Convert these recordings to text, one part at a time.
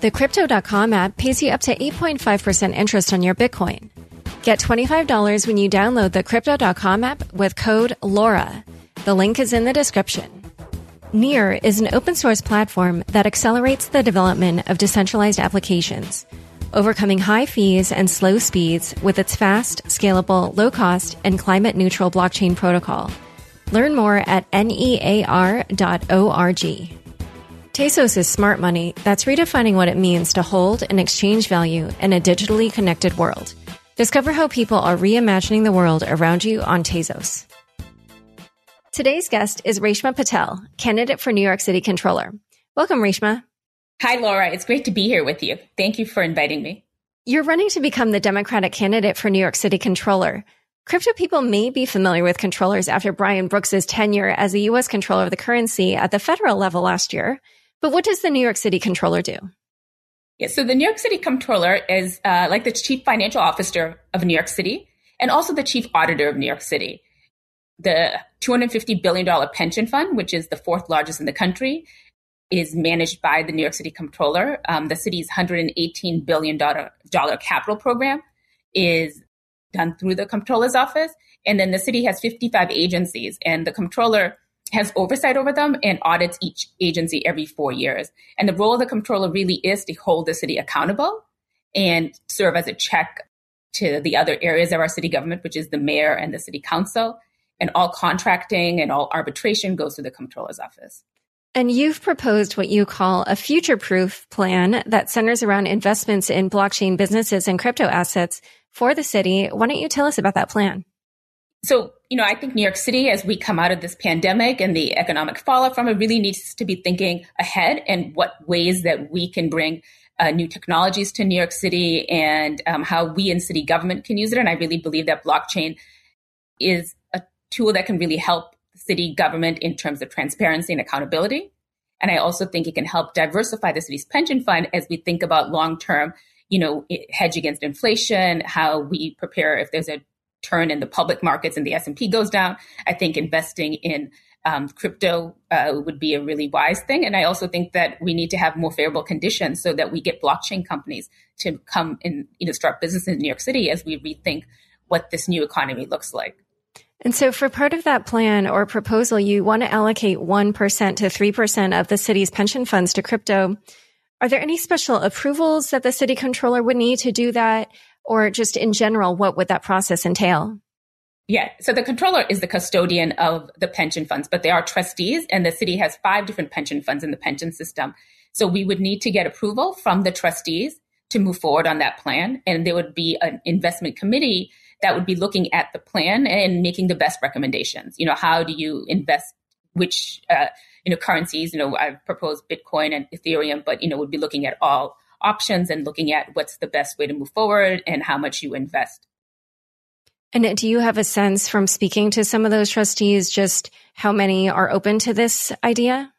The Crypto.com app pays you up to 8.5% interest on your Bitcoin. Get $25 when you download the Crypto.com app with code LAURA. The link is in the description. Near is an open source platform that accelerates the development of decentralized applications, overcoming high fees and slow speeds with its fast, scalable, low cost, and climate neutral blockchain protocol. Learn more at near.org. Tezos is smart money that's redefining what it means to hold and exchange value in a digitally connected world. Discover how people are reimagining the world around you on Tezos. Today's guest is Reshma Patel, candidate for New York City Controller. Welcome, Reshma. Hi, Laura. It's great to be here with you. Thank you for inviting me. You're running to become the Democratic candidate for New York City Controller. Crypto people may be familiar with controllers after Brian Brooks's tenure as the U.S. controller of the currency at the federal level last year. But what does the New York City Controller do? Yeah, so the New York City Controller is uh, like the chief financial officer of New York City and also the chief auditor of New York City. The $250 billion pension fund, which is the fourth largest in the country, is managed by the New York City Controller. Um, the city's $118 billion capital program is done through the Controller's office. And then the city has 55 agencies, and the Controller has oversight over them and audits each agency every four years. And the role of the comptroller really is to hold the city accountable and serve as a check to the other areas of our city government, which is the mayor and the city council. And all contracting and all arbitration goes to the comptroller's office. And you've proposed what you call a future proof plan that centers around investments in blockchain businesses and crypto assets for the city. Why don't you tell us about that plan? So, you know, I think New York City, as we come out of this pandemic and the economic fallout from it, really needs to be thinking ahead and what ways that we can bring uh, new technologies to New York City and um, how we in city government can use it. And I really believe that blockchain is a tool that can really help city government in terms of transparency and accountability. And I also think it can help diversify the city's pension fund as we think about long term, you know, hedge against inflation, how we prepare if there's a turn in the public markets and the S&P goes down, I think investing in um, crypto uh, would be a really wise thing. And I also think that we need to have more favorable conditions so that we get blockchain companies to come and you know start business in New York City as we rethink what this new economy looks like. And so for part of that plan or proposal, you want to allocate 1% to 3% of the city's pension funds to crypto. Are there any special approvals that the city controller would need to do that? Or just in general, what would that process entail? Yeah. So the controller is the custodian of the pension funds, but they are trustees and the city has five different pension funds in the pension system. So we would need to get approval from the trustees to move forward on that plan. And there would be an investment committee that would be looking at the plan and making the best recommendations. You know, how do you invest which, uh, you know, currencies? You know, I've proposed Bitcoin and Ethereum, but, you know, would be looking at all options and looking at what's the best way to move forward and how much you invest. And do you have a sense from speaking to some of those trustees just how many are open to this idea?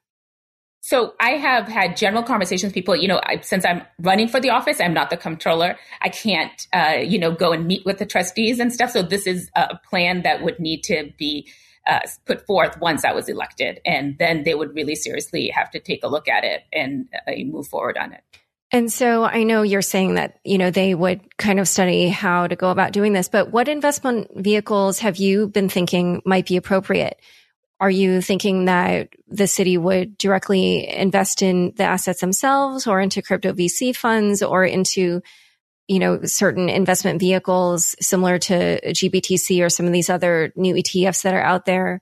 So I have had general conversations with people, you know, I, since I'm running for the office, I'm not the comptroller. I can't, uh, you know, go and meet with the trustees and stuff. So this is a plan that would need to be uh, put forth once I was elected. And then they would really seriously have to take a look at it and uh, move forward on it. And so I know you're saying that, you know, they would kind of study how to go about doing this, but what investment vehicles have you been thinking might be appropriate? Are you thinking that the city would directly invest in the assets themselves or into crypto VC funds or into you know, certain investment vehicles similar to GBTC or some of these other new ETFs that are out there?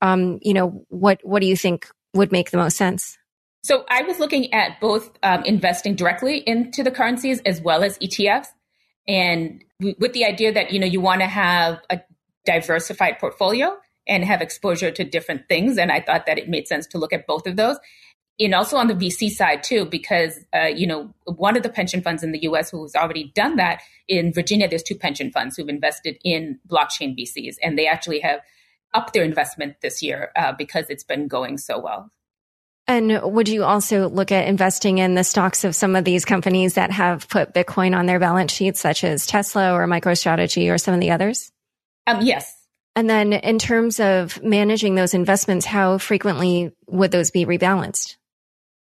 Um, you know, what, what do you think would make the most sense? So I was looking at both um, investing directly into the currencies as well as ETFs, and with the idea that you know you want to have a diversified portfolio and have exposure to different things. And I thought that it made sense to look at both of those. And also on the VC side too, because uh, you know one of the pension funds in the U.S. who has already done that in Virginia, there's two pension funds who've invested in blockchain VCs, and they actually have upped their investment this year uh, because it's been going so well. And would you also look at investing in the stocks of some of these companies that have put Bitcoin on their balance sheets, such as Tesla or MicroStrategy or some of the others? Um, yes. And then in terms of managing those investments, how frequently would those be rebalanced?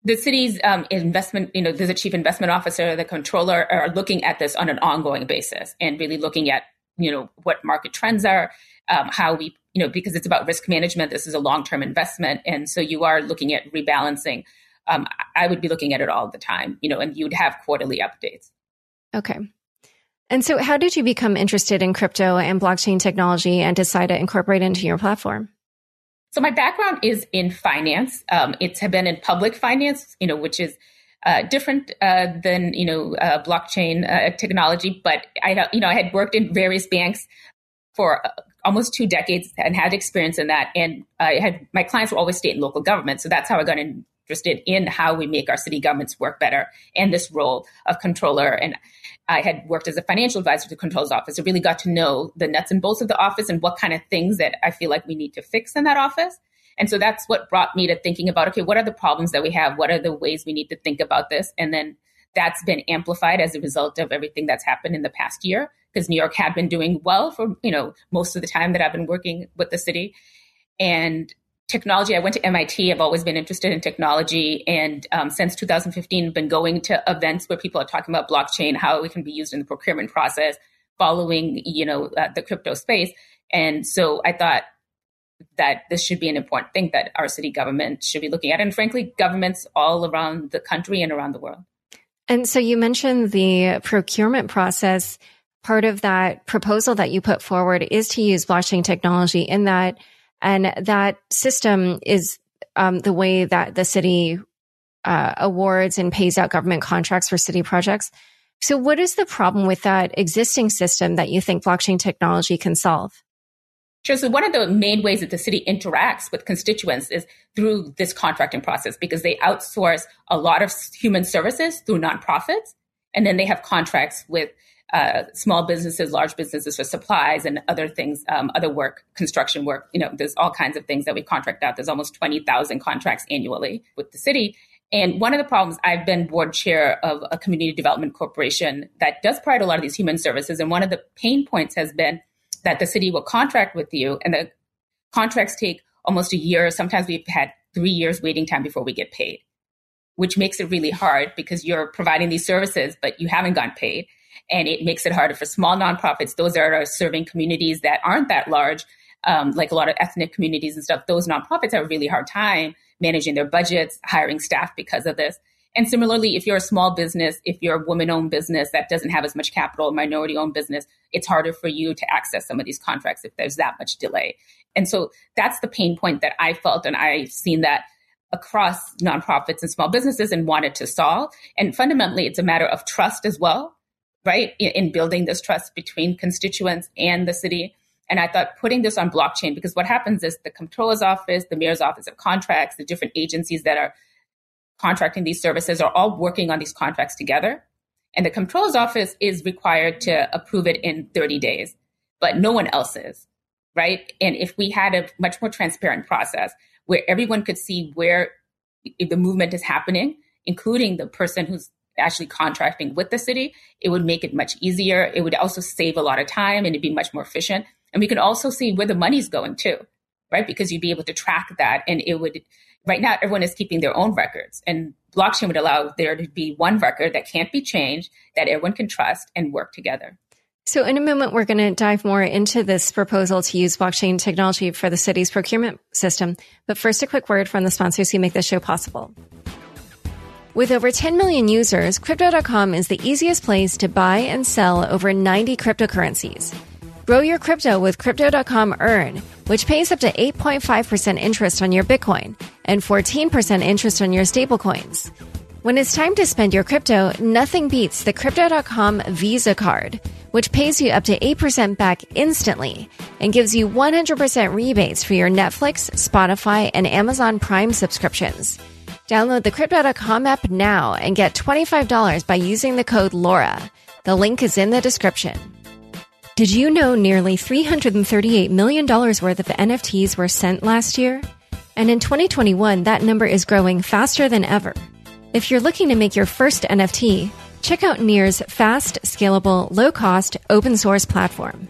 The city's um, investment, you know, there's a chief investment officer, the controller are looking at this on an ongoing basis and really looking at, you know, what market trends are, um, how we you know, because it's about risk management, this is a long term investment. And so you are looking at rebalancing. Um, I would be looking at it all the time, you know, and you'd have quarterly updates. Okay. And so, how did you become interested in crypto and blockchain technology and decide to incorporate it into your platform? So, my background is in finance. Um, it's been in public finance, you know, which is uh, different uh, than you know uh, blockchain uh, technology. But I, you know, I had worked in various banks for almost two decades and had experience in that. And I had my clients were always state and local government. So that's how I got interested in how we make our city governments work better and this role of controller. And I had worked as a financial advisor to the controller's office. I really got to know the nuts and bolts of the office and what kind of things that I feel like we need to fix in that office. And so that's what brought me to thinking about, okay, what are the problems that we have? What are the ways we need to think about this? And then that's been amplified as a result of everything that's happened in the past year because New York had been doing well for, you know, most of the time that I've been working with the city. And technology, I went to MIT. I've always been interested in technology. And um, since 2015, been going to events where people are talking about blockchain, how it can be used in the procurement process, following, you know, uh, the crypto space. And so I thought that this should be an important thing that our city government should be looking at. And frankly, governments all around the country and around the world. And so you mentioned the procurement process part of that proposal that you put forward is to use blockchain technology in that, and that system is um, the way that the city uh, awards and pays out government contracts for city projects. So, what is the problem with that existing system that you think blockchain technology can solve? Sure. So, one of the main ways that the city interacts with constituents is through this contracting process because they outsource a lot of human services through nonprofits. And then they have contracts with uh, small businesses, large businesses for supplies and other things, um, other work, construction work. You know, there's all kinds of things that we contract out. There's almost 20,000 contracts annually with the city. And one of the problems, I've been board chair of a community development corporation that does provide a lot of these human services. And one of the pain points has been that the city will contract with you and the contracts take almost a year. Sometimes we've had three years waiting time before we get paid, which makes it really hard because you're providing these services, but you haven't gotten paid and it makes it harder for small nonprofits, those that are serving communities that aren't that large, um, like a lot of ethnic communities and stuff. Those nonprofits have a really hard time managing their budgets, hiring staff because of this. And similarly, if you're a small business, if you're a woman owned business that doesn't have as much capital, minority owned business, it's harder for you to access some of these contracts if there's that much delay. And so that's the pain point that I felt. And I've seen that across nonprofits and small businesses and wanted to solve. And fundamentally, it's a matter of trust as well right, in, in building this trust between constituents and the city. And I thought putting this on blockchain, because what happens is the comptroller's office, the mayor's office of contracts, the different agencies that are contracting these services are all working on these contracts together. And the comptroller's office is required to approve it in 30 days, but no one else is, right? And if we had a much more transparent process where everyone could see where the movement is happening, including the person who's actually contracting with the city, it would make it much easier. It would also save a lot of time and it'd be much more efficient. And we can also see where the money's going too, right? Because you'd be able to track that and it would, right now, everyone is keeping their own records and blockchain would allow there to be one record that can't be changed, that everyone can trust and work together. So, in a moment, we're going to dive more into this proposal to use blockchain technology for the city's procurement system. But first, a quick word from the sponsors who make this show possible. With over 10 million users, Crypto.com is the easiest place to buy and sell over 90 cryptocurrencies. Grow your crypto with Crypto.com Earn, which pays up to 8.5% interest on your Bitcoin and 14% interest on your stablecoins. When it's time to spend your crypto, nothing beats the Crypto.com Visa card, which pays you up to 8% back instantly and gives you 100% rebates for your Netflix, Spotify, and Amazon Prime subscriptions. Download the Crypto.com app now and get $25 by using the code LAURA. The link is in the description. Did you know nearly $338 million worth of NFTs were sent last year? And in 2021, that number is growing faster than ever. If you're looking to make your first NFT, check out Near's fast, scalable, low cost, open source platform.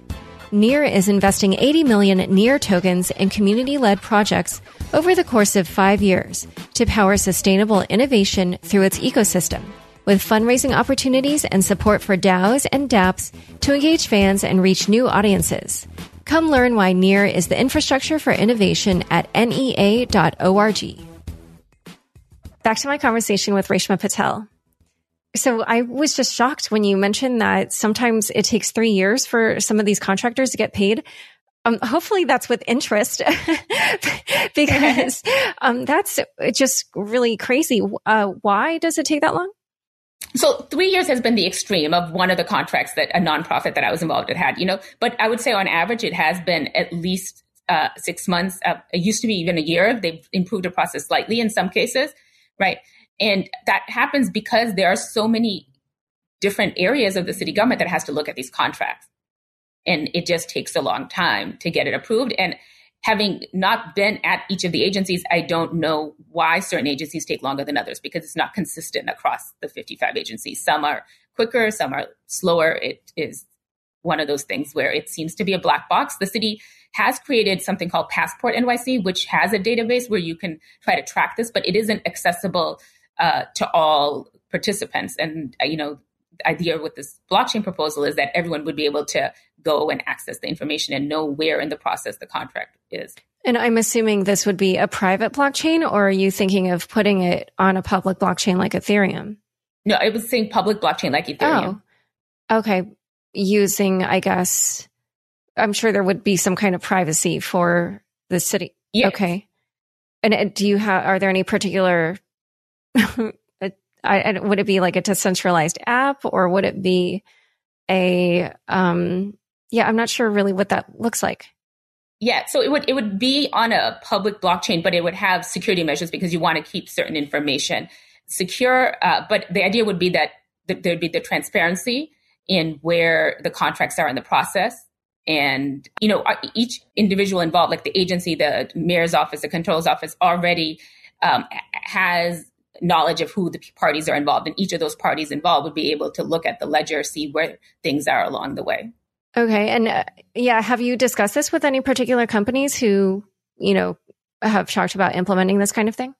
Near is investing 80 million Near tokens in community led projects over the course of five years to power sustainable innovation through its ecosystem, with fundraising opportunities and support for DAOs and dApps to engage fans and reach new audiences. Come learn why Near is the infrastructure for innovation at near.org. Back to my conversation with Reshma Patel. So I was just shocked when you mentioned that sometimes it takes three years for some of these contractors to get paid. Um, hopefully that's with interest because um, that's just really crazy. Uh, why does it take that long? So three years has been the extreme of one of the contracts that a nonprofit that I was involved in had, you know, but I would say on average, it has been at least uh, six months. Uh, it used to be even a year. They've improved the process slightly in some cases, right? And that happens because there are so many different areas of the city government that has to look at these contracts. And it just takes a long time to get it approved. And having not been at each of the agencies, I don't know why certain agencies take longer than others because it's not consistent across the 55 agencies. Some are quicker, some are slower. It is one of those things where it seems to be a black box. The city has created something called Passport NYC, which has a database where you can try to track this, but it isn't accessible uh, to all participants. And, uh, you know, idea with this blockchain proposal is that everyone would be able to go and access the information and know where in the process the contract is. And I'm assuming this would be a private blockchain, or are you thinking of putting it on a public blockchain like Ethereum? No, I was saying public blockchain like Ethereum. Oh, okay. Using, I guess, I'm sure there would be some kind of privacy for the city. Yes. Okay. And do you have, are there any particular I, would it be like a decentralized app or would it be a um yeah i'm not sure really what that looks like. Yeah so it would it would be on a public blockchain but it would have security measures because you want to keep certain information secure. Uh, but the idea would be that th- there'd be the transparency in where the contracts are in the process. And you know uh, each individual involved like the agency the mayor's office the controller's office already um, has knowledge of who the parties are involved and each of those parties involved would be able to look at the ledger see where things are along the way okay and uh, yeah have you discussed this with any particular companies who you know have talked about implementing this kind of thing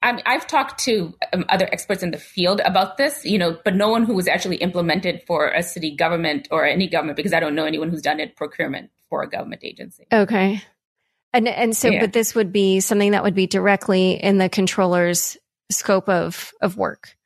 I mean, I've talked to um, other experts in the field about this, you know, but no one who was actually implemented for a city government or any government because I don't know anyone who's done it procurement for a government agency. Okay. And and so yeah. but this would be something that would be directly in the controller's scope of of work.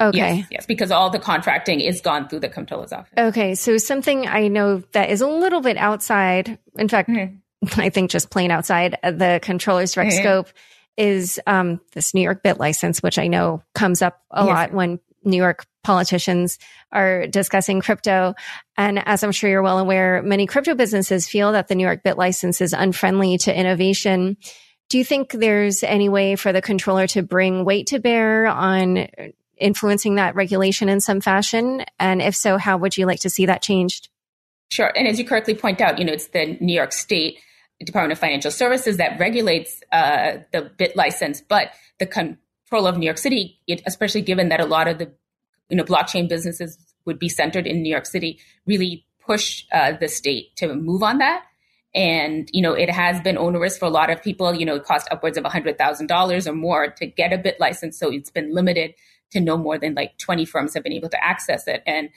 Okay. Yes, yes, because all the contracting is gone through the comptroller's office. Okay, so something I know that is a little bit outside, in fact, mm-hmm. I think just plain outside the controller's direct mm-hmm. scope is um, this New York bit license, which I know comes up a yes. lot when New York politicians are discussing crypto. And as I'm sure you're well aware, many crypto businesses feel that the New York bit license is unfriendly to innovation. Do you think there's any way for the controller to bring weight to bear on influencing that regulation in some fashion? And if so, how would you like to see that changed? Sure. And as you correctly point out, you know, it's the New York State Department of Financial Services that regulates uh, the BitLicense, but the control of New York City, it, especially given that a lot of the you know blockchain businesses would be centered in New York City, really push uh, the state to move on that. And, you know, it has been onerous for a lot of people. You know, it costs upwards of $100,000 or more to get a bit license. So it's been limited to no more than like 20 firms have been able to access it. And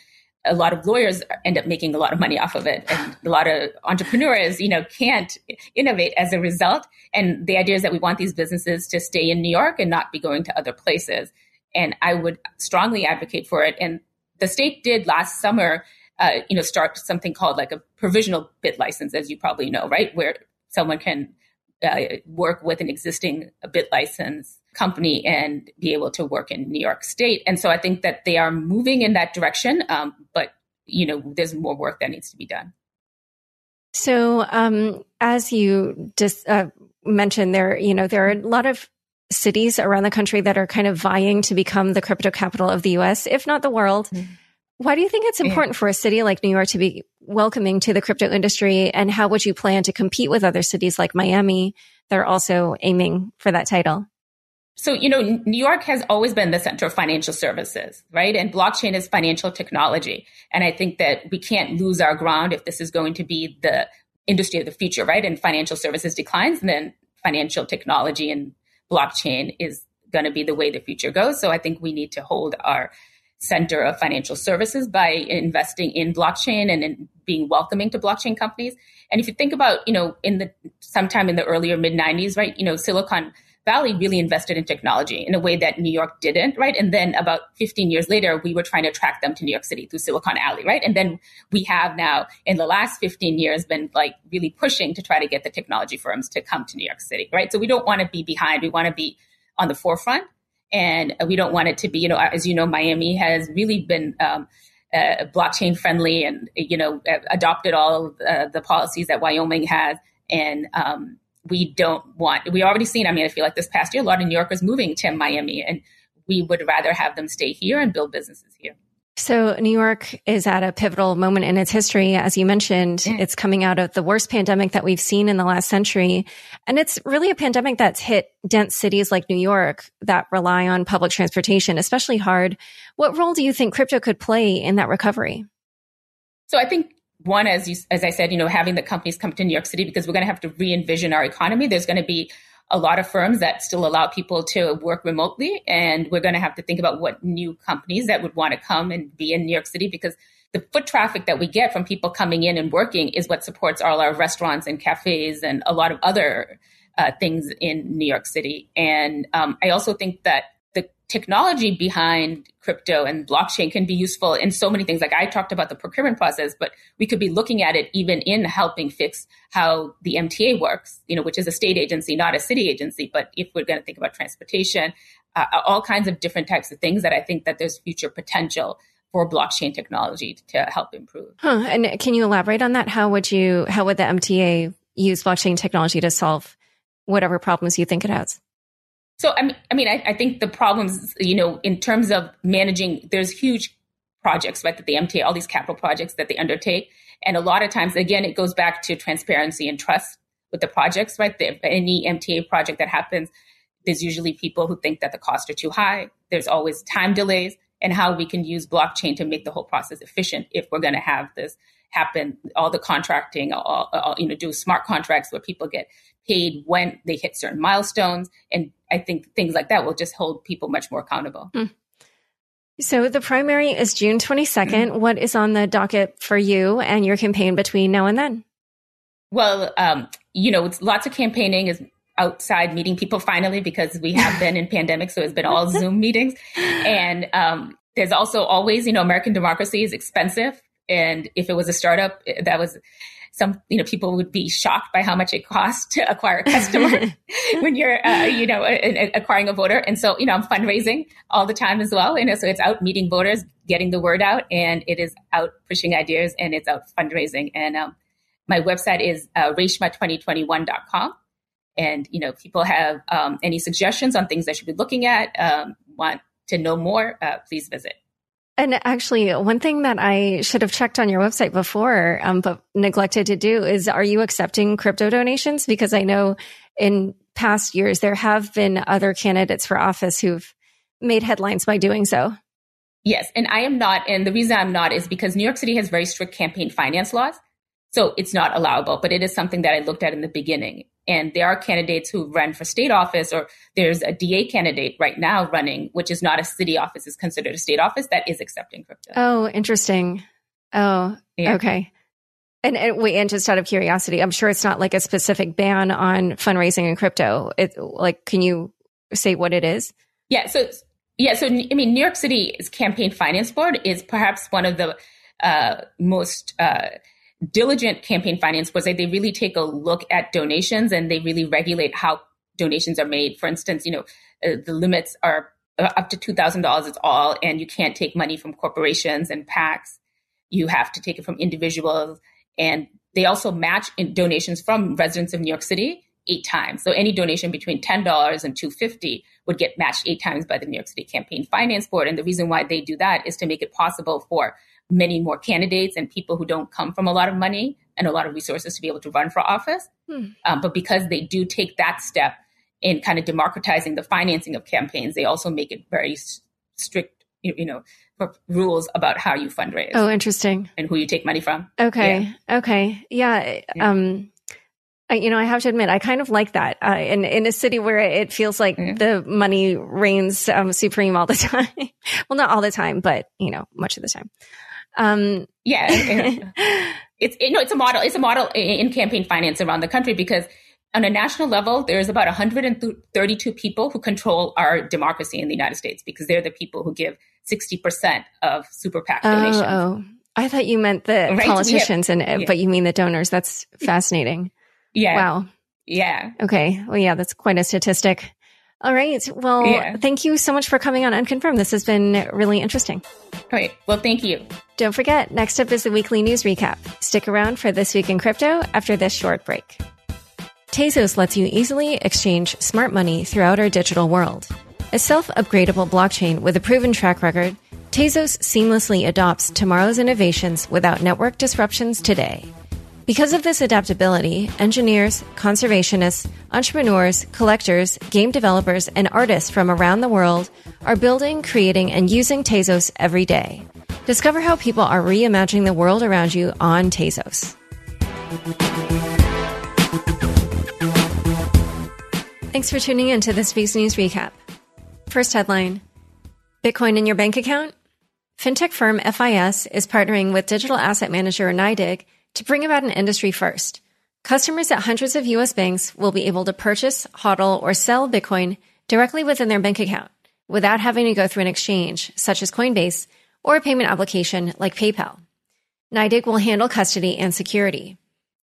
a lot of lawyers end up making a lot of money off of it. And a lot of entrepreneurs, you know, can't innovate as a result. And the idea is that we want these businesses to stay in New York and not be going to other places. and I would strongly advocate for it. And the state did last summer, uh, you know, start something called like a provisional bit license, as you probably know, right, where someone can uh, work with an existing bit license company and be able to work in New York State. And so I think that they are moving in that direction, um, but you know, there's more work that needs to be done. So, um, as you just uh, mentioned, there, you know, there are a lot of cities around the country that are kind of vying to become the crypto capital of the U.S., if not the world. Mm-hmm. Why do you think it's important yeah. for a city like New York to be welcoming to the crypto industry? And how would you plan to compete with other cities like Miami that are also aiming for that title? So, you know, New York has always been the center of financial services, right? And blockchain is financial technology. And I think that we can't lose our ground if this is going to be the industry of the future, right? And financial services declines, and then financial technology and blockchain is going to be the way the future goes. So I think we need to hold our center of financial services by investing in blockchain and in being welcoming to blockchain companies. And if you think about, you know, in the sometime in the earlier mid 90s, right, you know, Silicon Valley really invested in technology in a way that New York didn't, right? And then about 15 years later, we were trying to attract them to New York City through Silicon Alley, right? And then we have now, in the last 15 years, been like really pushing to try to get the technology firms to come to New York City, right? So we don't want to be behind. We want to be on the forefront. And we don't want it to be, you know, as you know, Miami has really been um, uh, blockchain friendly and, you know, adopted all uh, the policies that Wyoming has. And, um, we don't want, we already seen, I mean, I feel like this past year, a lot of New Yorkers moving to Miami, and we would rather have them stay here and build businesses here. So New York is at a pivotal moment in its history. As you mentioned, yeah. it's coming out of the worst pandemic that we've seen in the last century. And it's really a pandemic that's hit dense cities like New York that rely on public transportation, especially hard. What role do you think crypto could play in that recovery? So I think one, as you, as I said, you know, having the companies come to New York City because we're going to have to re-envision our economy. There's going to be a lot of firms that still allow people to work remotely, and we're going to have to think about what new companies that would want to come and be in New York City because the foot traffic that we get from people coming in and working is what supports all our restaurants and cafes and a lot of other uh, things in New York City. And um, I also think that technology behind crypto and blockchain can be useful in so many things. Like I talked about the procurement process, but we could be looking at it even in helping fix how the MTA works, you know, which is a state agency, not a city agency. But if we're going to think about transportation, uh, all kinds of different types of things that I think that there's future potential for blockchain technology to help improve. Huh. And can you elaborate on that? How would you, how would the MTA use blockchain technology to solve whatever problems you think it has? So I mean, I mean, I, I, think the problems, you know, in terms of managing, there's huge projects, right? That the MTA, all these capital projects that they undertake, and a lot of times, again, it goes back to transparency and trust with the projects, right? Any MTA project that happens, there's usually people who think that the costs are too high. There's always time delays, and how we can use blockchain to make the whole process efficient if we're going to have this happen. All the contracting, all, all, you know, do smart contracts where people get paid when they hit certain milestones. And I think things like that will just hold people much more accountable. Mm. So the primary is June 22nd. Mm-hmm. What is on the docket for you and your campaign between now and then? Well, um, you know, it's lots of campaigning is outside meeting people finally because we have been in pandemic. So it's been all Zoom meetings. And um, there's also always, you know, American democracy is expensive. And if it was a startup, that was some you know people would be shocked by how much it costs to acquire a customer when you're uh, you know a, a, acquiring a voter. And so you know i'm fundraising all the time as well. You know so it's out meeting voters getting the word out and it is out pushing ideas and it's out fundraising. And um, my website is uh, reshma2021.com and you know people have um, any suggestions on things they should be looking at um, want to know more uh, please visit and actually, one thing that I should have checked on your website before, um, but neglected to do is are you accepting crypto donations? Because I know in past years there have been other candidates for office who've made headlines by doing so. Yes, and I am not. And the reason I'm not is because New York City has very strict campaign finance laws. So it's not allowable, but it is something that I looked at in the beginning. And there are candidates who run for state office, or there's a DA candidate right now running, which is not a city office, is considered a state office that is accepting crypto. Oh, interesting. Oh, yeah. okay. And, and, wait, and just out of curiosity, I'm sure it's not like a specific ban on fundraising in crypto. It like, can you say what it is? Yeah. So Yeah, so I mean, New York City's campaign finance board is perhaps one of the uh, most uh, diligent campaign finance boards. Like they really take a look at donations and they really regulate how donations are made. For instance, you know, uh, the limits are uh, up to two thousand dollars. It's all, and you can't take money from corporations and PACs. You have to take it from individuals, and they also match donations from residents of New York City eight times. So any donation between $10 and 250 would get matched eight times by the New York City Campaign Finance Board. And the reason why they do that is to make it possible for many more candidates and people who don't come from a lot of money and a lot of resources to be able to run for office. Hmm. Um, but because they do take that step in kind of democratizing the financing of campaigns, they also make it very strict, you know, rules about how you fundraise. Oh, interesting. And who you take money from. Okay. Yeah. Okay. Yeah. yeah. Um, I, you know, I have to admit, I kind of like that. Uh, in in a city where it feels like mm-hmm. the money reigns um, supreme all the time. well, not all the time, but you know, much of the time. Um, yeah, it's it, no, it's a model. It's a model in campaign finance around the country because on a national level, there's about 132 people who control our democracy in the United States because they're the people who give 60% of super PAC oh, donations. Oh, I thought you meant the right? politicians, have, and yeah. but you mean the donors. That's fascinating. Yeah. Wow. Yeah. Okay. Well, yeah, that's quite a statistic. All right. Well, yeah. thank you so much for coming on Unconfirmed. This has been really interesting. All right. Well, thank you. Don't forget, next up is the weekly news recap. Stick around for This Week in Crypto after this short break. Tezos lets you easily exchange smart money throughout our digital world. A self upgradable blockchain with a proven track record, Tezos seamlessly adopts tomorrow's innovations without network disruptions today. Because of this adaptability, engineers, conservationists, entrepreneurs, collectors, game developers, and artists from around the world are building, creating, and using Tezos every day. Discover how people are reimagining the world around you on Tezos. Thanks for tuning in to this week's news recap. First headline Bitcoin in your bank account? Fintech firm FIS is partnering with digital asset manager NYDIG to bring about an industry first. Customers at hundreds of US banks will be able to purchase, hodl, or sell Bitcoin directly within their bank account without having to go through an exchange such as Coinbase or a payment application like PayPal. NYDIG will handle custody and security.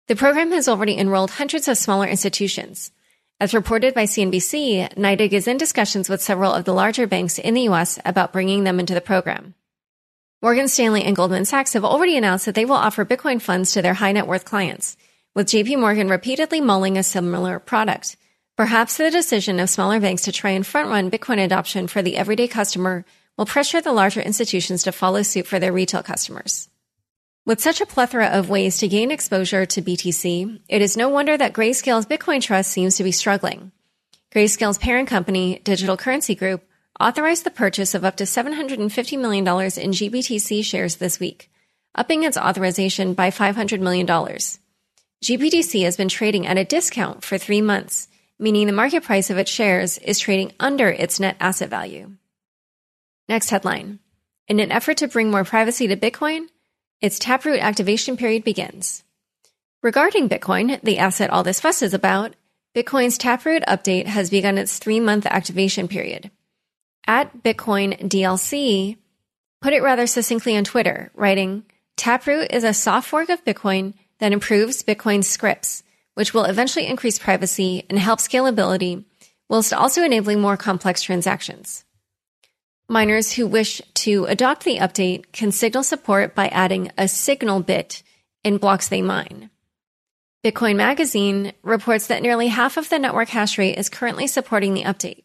The program has already enrolled hundreds of smaller institutions. As reported by CNBC, NYDIG is in discussions with several of the larger banks in the US about bringing them into the program. Morgan Stanley and Goldman Sachs have already announced that they will offer Bitcoin funds to their high net worth clients, with JP Morgan repeatedly mulling a similar product. Perhaps the decision of smaller banks to try and front run Bitcoin adoption for the everyday customer will pressure the larger institutions to follow suit for their retail customers. With such a plethora of ways to gain exposure to BTC, it is no wonder that Grayscale's Bitcoin Trust seems to be struggling. Grayscale's parent company, Digital Currency Group, authorized the purchase of up to $750 million in GBTC shares this week, upping its authorization by $500 million. GBTC has been trading at a discount for three months, meaning the market price of its shares is trading under its net asset value. Next headline. In an effort to bring more privacy to Bitcoin, its Taproot activation period begins. Regarding Bitcoin, the asset all this fuss is about, Bitcoin's Taproot update has begun its three month activation period at Bitcoin DLC put it rather succinctly on Twitter, writing, Taproot is a soft fork of Bitcoin that improves Bitcoin scripts, which will eventually increase privacy and help scalability, whilst also enabling more complex transactions. Miners who wish to adopt the update can signal support by adding a signal bit in blocks they mine. Bitcoin Magazine reports that nearly half of the network hash rate is currently supporting the update.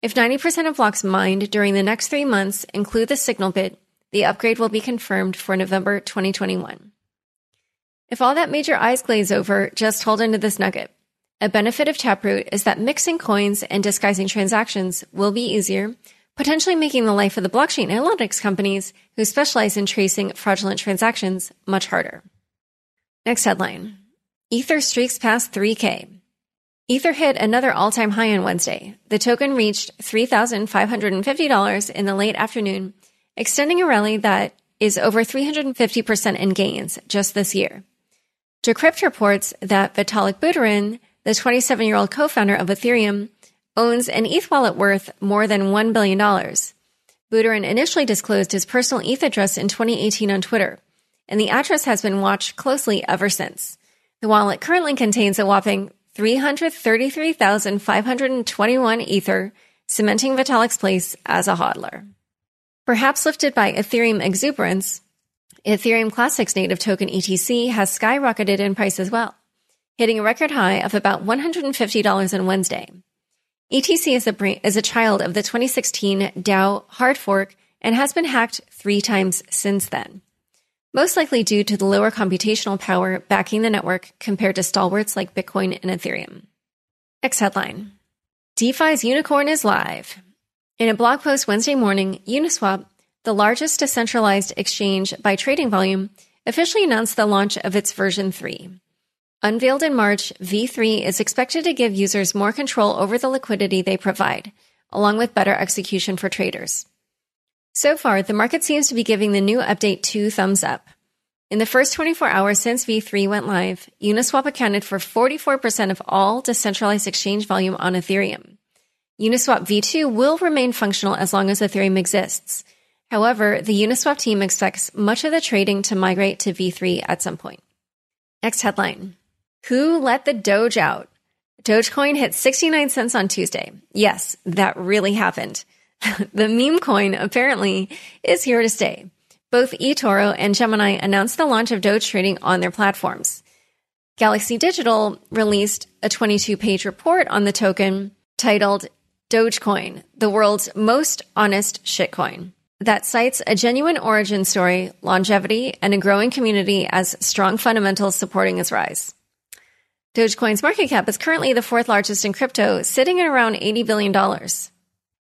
If 90% of blocks mined during the next three months include the signal bit, the upgrade will be confirmed for November 2021. If all that made your eyes glaze over, just hold into this nugget. A benefit of Taproot is that mixing coins and disguising transactions will be easier, potentially making the life of the blockchain analytics companies who specialize in tracing fraudulent transactions much harder. Next headline. Ether streaks past 3K. Ether hit another all time high on Wednesday. The token reached $3,550 in the late afternoon, extending a rally that is over 350% in gains just this year. Decrypt reports that Vitalik Buterin, the 27 year old co founder of Ethereum, owns an ETH wallet worth more than $1 billion. Buterin initially disclosed his personal ETH address in 2018 on Twitter, and the address has been watched closely ever since. The wallet currently contains a whopping 333,521 Ether, cementing Vitalik's place as a hodler. Perhaps lifted by Ethereum exuberance, Ethereum Classic's native token ETC has skyrocketed in price as well, hitting a record high of about $150 on Wednesday. ETC is a, is a child of the 2016 DAO hard fork and has been hacked three times since then. Most likely due to the lower computational power backing the network compared to stalwarts like Bitcoin and Ethereum. Next headline. DeFi's unicorn is live. In a blog post Wednesday morning, Uniswap, the largest decentralized exchange by trading volume, officially announced the launch of its version 3. Unveiled in March, V3 is expected to give users more control over the liquidity they provide, along with better execution for traders. So far, the market seems to be giving the new update two thumbs up. In the first 24 hours since V3 went live, Uniswap accounted for 44% of all decentralized exchange volume on Ethereum. Uniswap V2 will remain functional as long as Ethereum exists. However, the Uniswap team expects much of the trading to migrate to V3 at some point. Next headline. Who let the Doge out? Dogecoin hit 69 cents on Tuesday. Yes, that really happened. the meme coin apparently is here to stay. Both eToro and Gemini announced the launch of Doge trading on their platforms. Galaxy Digital released a 22 page report on the token titled Dogecoin, the world's most honest shitcoin, that cites a genuine origin story, longevity, and a growing community as strong fundamentals supporting its rise. Dogecoin's market cap is currently the fourth largest in crypto, sitting at around $80 billion.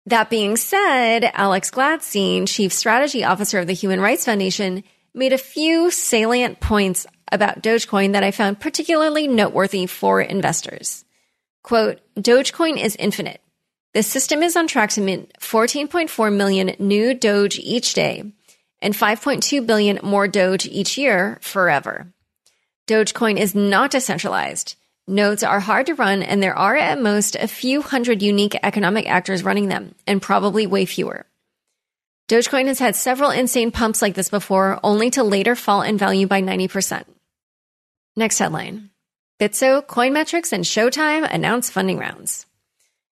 That being said, Alex Gladstein, Chief Strategy Officer of the Human Rights Foundation, made a few salient points about Dogecoin that I found particularly noteworthy for investors. Quote, Dogecoin is infinite. The system is on track to mint 14.4 million new Doge each day and 5.2 billion more Doge each year forever. Dogecoin is not decentralized. Nodes are hard to run and there are at most a few hundred unique economic actors running them and probably way fewer. Dogecoin has had several insane pumps like this before, only to later fall in value by 90%. Next headline. Bitso, Coinmetrics, and Showtime announce funding rounds.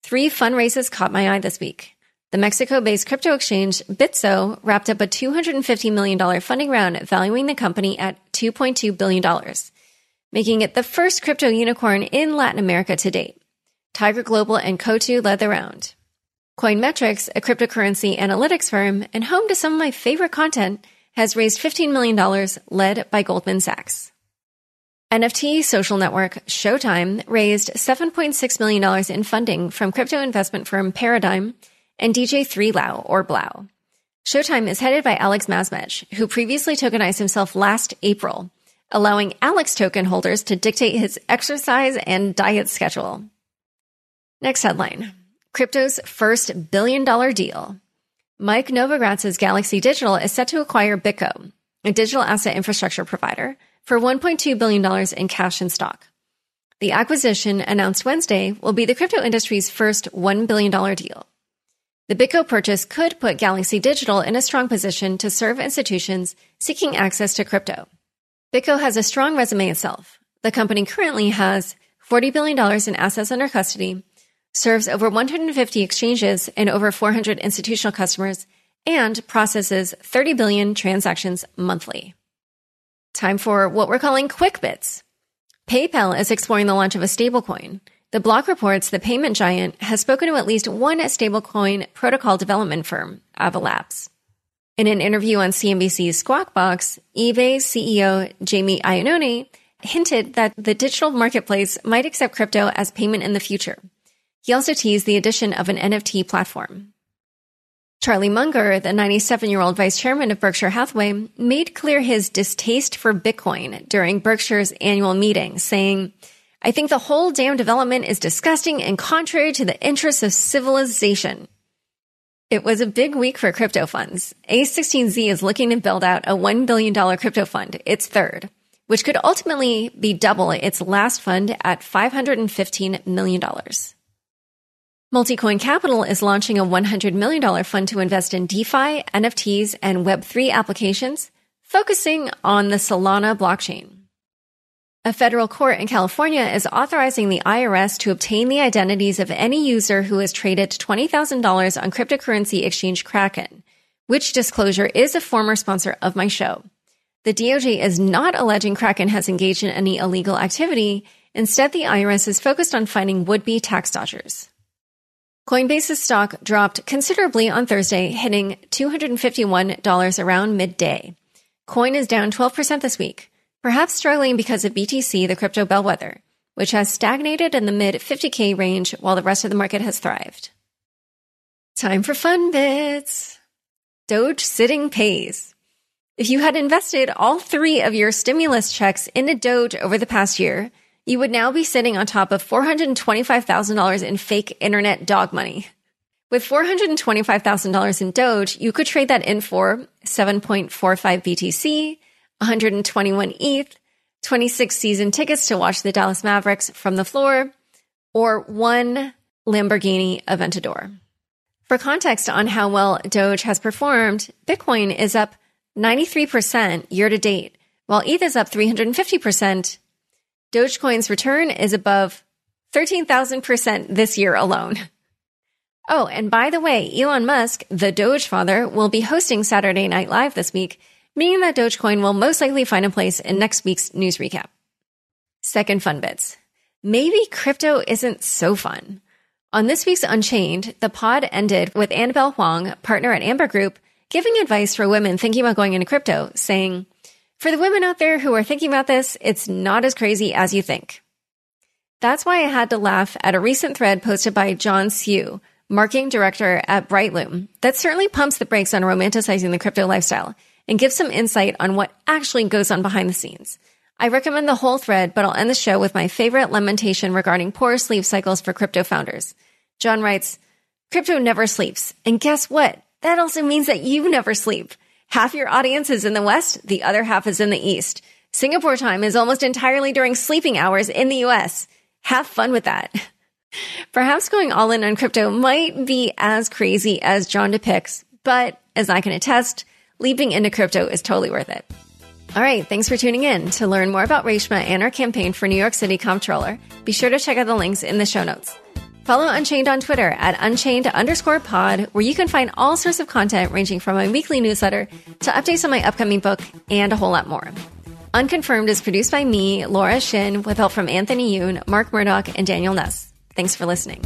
Three fundraisers caught my eye this week. The Mexico based crypto exchange Bitso wrapped up a $250 million funding round, valuing the company at $2.2 billion, making it the first crypto unicorn in Latin America to date. Tiger Global and Coatue led the round. Coinmetrics, a cryptocurrency analytics firm and home to some of my favorite content, has raised $15 million, led by Goldman Sachs. NFT social network Showtime raised $7.6 million in funding from crypto investment firm Paradigm and DJ 3Lau or Blau. Showtime is headed by Alex Masmej, who previously tokenized himself last April, allowing Alex token holders to dictate his exercise and diet schedule. Next headline Crypto's first billion dollar deal. Mike Novogratz's Galaxy Digital is set to acquire BitGo, a digital asset infrastructure provider, for $1.2 billion in cash and stock. The acquisition announced Wednesday will be the crypto industry's first $1 billion deal. The BitGo purchase could put Galaxy Digital in a strong position to serve institutions seeking access to crypto. BitGo has a strong resume itself. The company currently has $40 billion in assets under custody, serves over 150 exchanges and over 400 institutional customers, and processes 30 billion transactions monthly. Time for what we're calling quick bits. PayPal is exploring the launch of a stablecoin. The block reports the payment giant has spoken to at least one stablecoin protocol development firm, Avalabs. In an interview on CNBC's Squawk Box, eBay CEO Jamie Iannone hinted that the digital marketplace might accept crypto as payment in the future. He also teased the addition of an NFT platform. Charlie Munger, the 97 year old vice chairman of Berkshire Hathaway, made clear his distaste for Bitcoin during Berkshire's annual meeting, saying, I think the whole damn development is disgusting and contrary to the interests of civilization. It was a big week for crypto funds. A16Z is looking to build out a $1 billion crypto fund, its third, which could ultimately be double its last fund at $515 million. Multicoin Capital is launching a $100 million fund to invest in DeFi, NFTs, and Web3 applications, focusing on the Solana blockchain. A federal court in California is authorizing the IRS to obtain the identities of any user who has traded $20,000 on cryptocurrency exchange Kraken, which disclosure is a former sponsor of my show. The DOJ is not alleging Kraken has engaged in any illegal activity. Instead, the IRS is focused on finding would-be tax dodgers. Coinbase's stock dropped considerably on Thursday, hitting $251 around midday. Coin is down 12% this week, perhaps struggling because of BTC, the crypto bellwether, which has stagnated in the mid 50k range while the rest of the market has thrived. Time for fun bits. Doge sitting pays. If you had invested all three of your stimulus checks into Doge over the past year, you would now be sitting on top of $425,000 in fake internet dog money. With $425,000 in Doge, you could trade that in for 7.45 BTC, 121 ETH, 26 season tickets to watch the Dallas Mavericks from the floor, or one Lamborghini Aventador. For context on how well Doge has performed, Bitcoin is up 93% year to date, while ETH is up 350% Dogecoin's return is above 13,000% this year alone. Oh, and by the way, Elon Musk, the Doge father, will be hosting Saturday Night Live this week, meaning that Dogecoin will most likely find a place in next week's news recap. Second fun bits. Maybe crypto isn't so fun. On this week's Unchained, the pod ended with Annabelle Huang, partner at Amber Group, giving advice for women thinking about going into crypto, saying, for the women out there who are thinking about this, it's not as crazy as you think. That's why I had to laugh at a recent thread posted by John Siu, marketing director at Brightloom, that certainly pumps the brakes on romanticizing the crypto lifestyle and give some insight on what actually goes on behind the scenes. I recommend the whole thread, but I'll end the show with my favorite lamentation regarding poor sleep cycles for crypto founders. John writes, Crypto never sleeps. And guess what? That also means that you never sleep. Half your audience is in the West, the other half is in the East. Singapore time is almost entirely during sleeping hours in the US. Have fun with that. Perhaps going all in on crypto might be as crazy as John depicts, but as I can attest, leaping into crypto is totally worth it. All right, thanks for tuning in. To learn more about Reshma and our campaign for New York City Comptroller, be sure to check out the links in the show notes. Follow Unchained on Twitter at Unchained underscore pod, where you can find all sorts of content ranging from my weekly newsletter to updates on my upcoming book and a whole lot more. Unconfirmed is produced by me, Laura Shin, with help from Anthony Yoon, Mark Murdock, and Daniel Ness. Thanks for listening.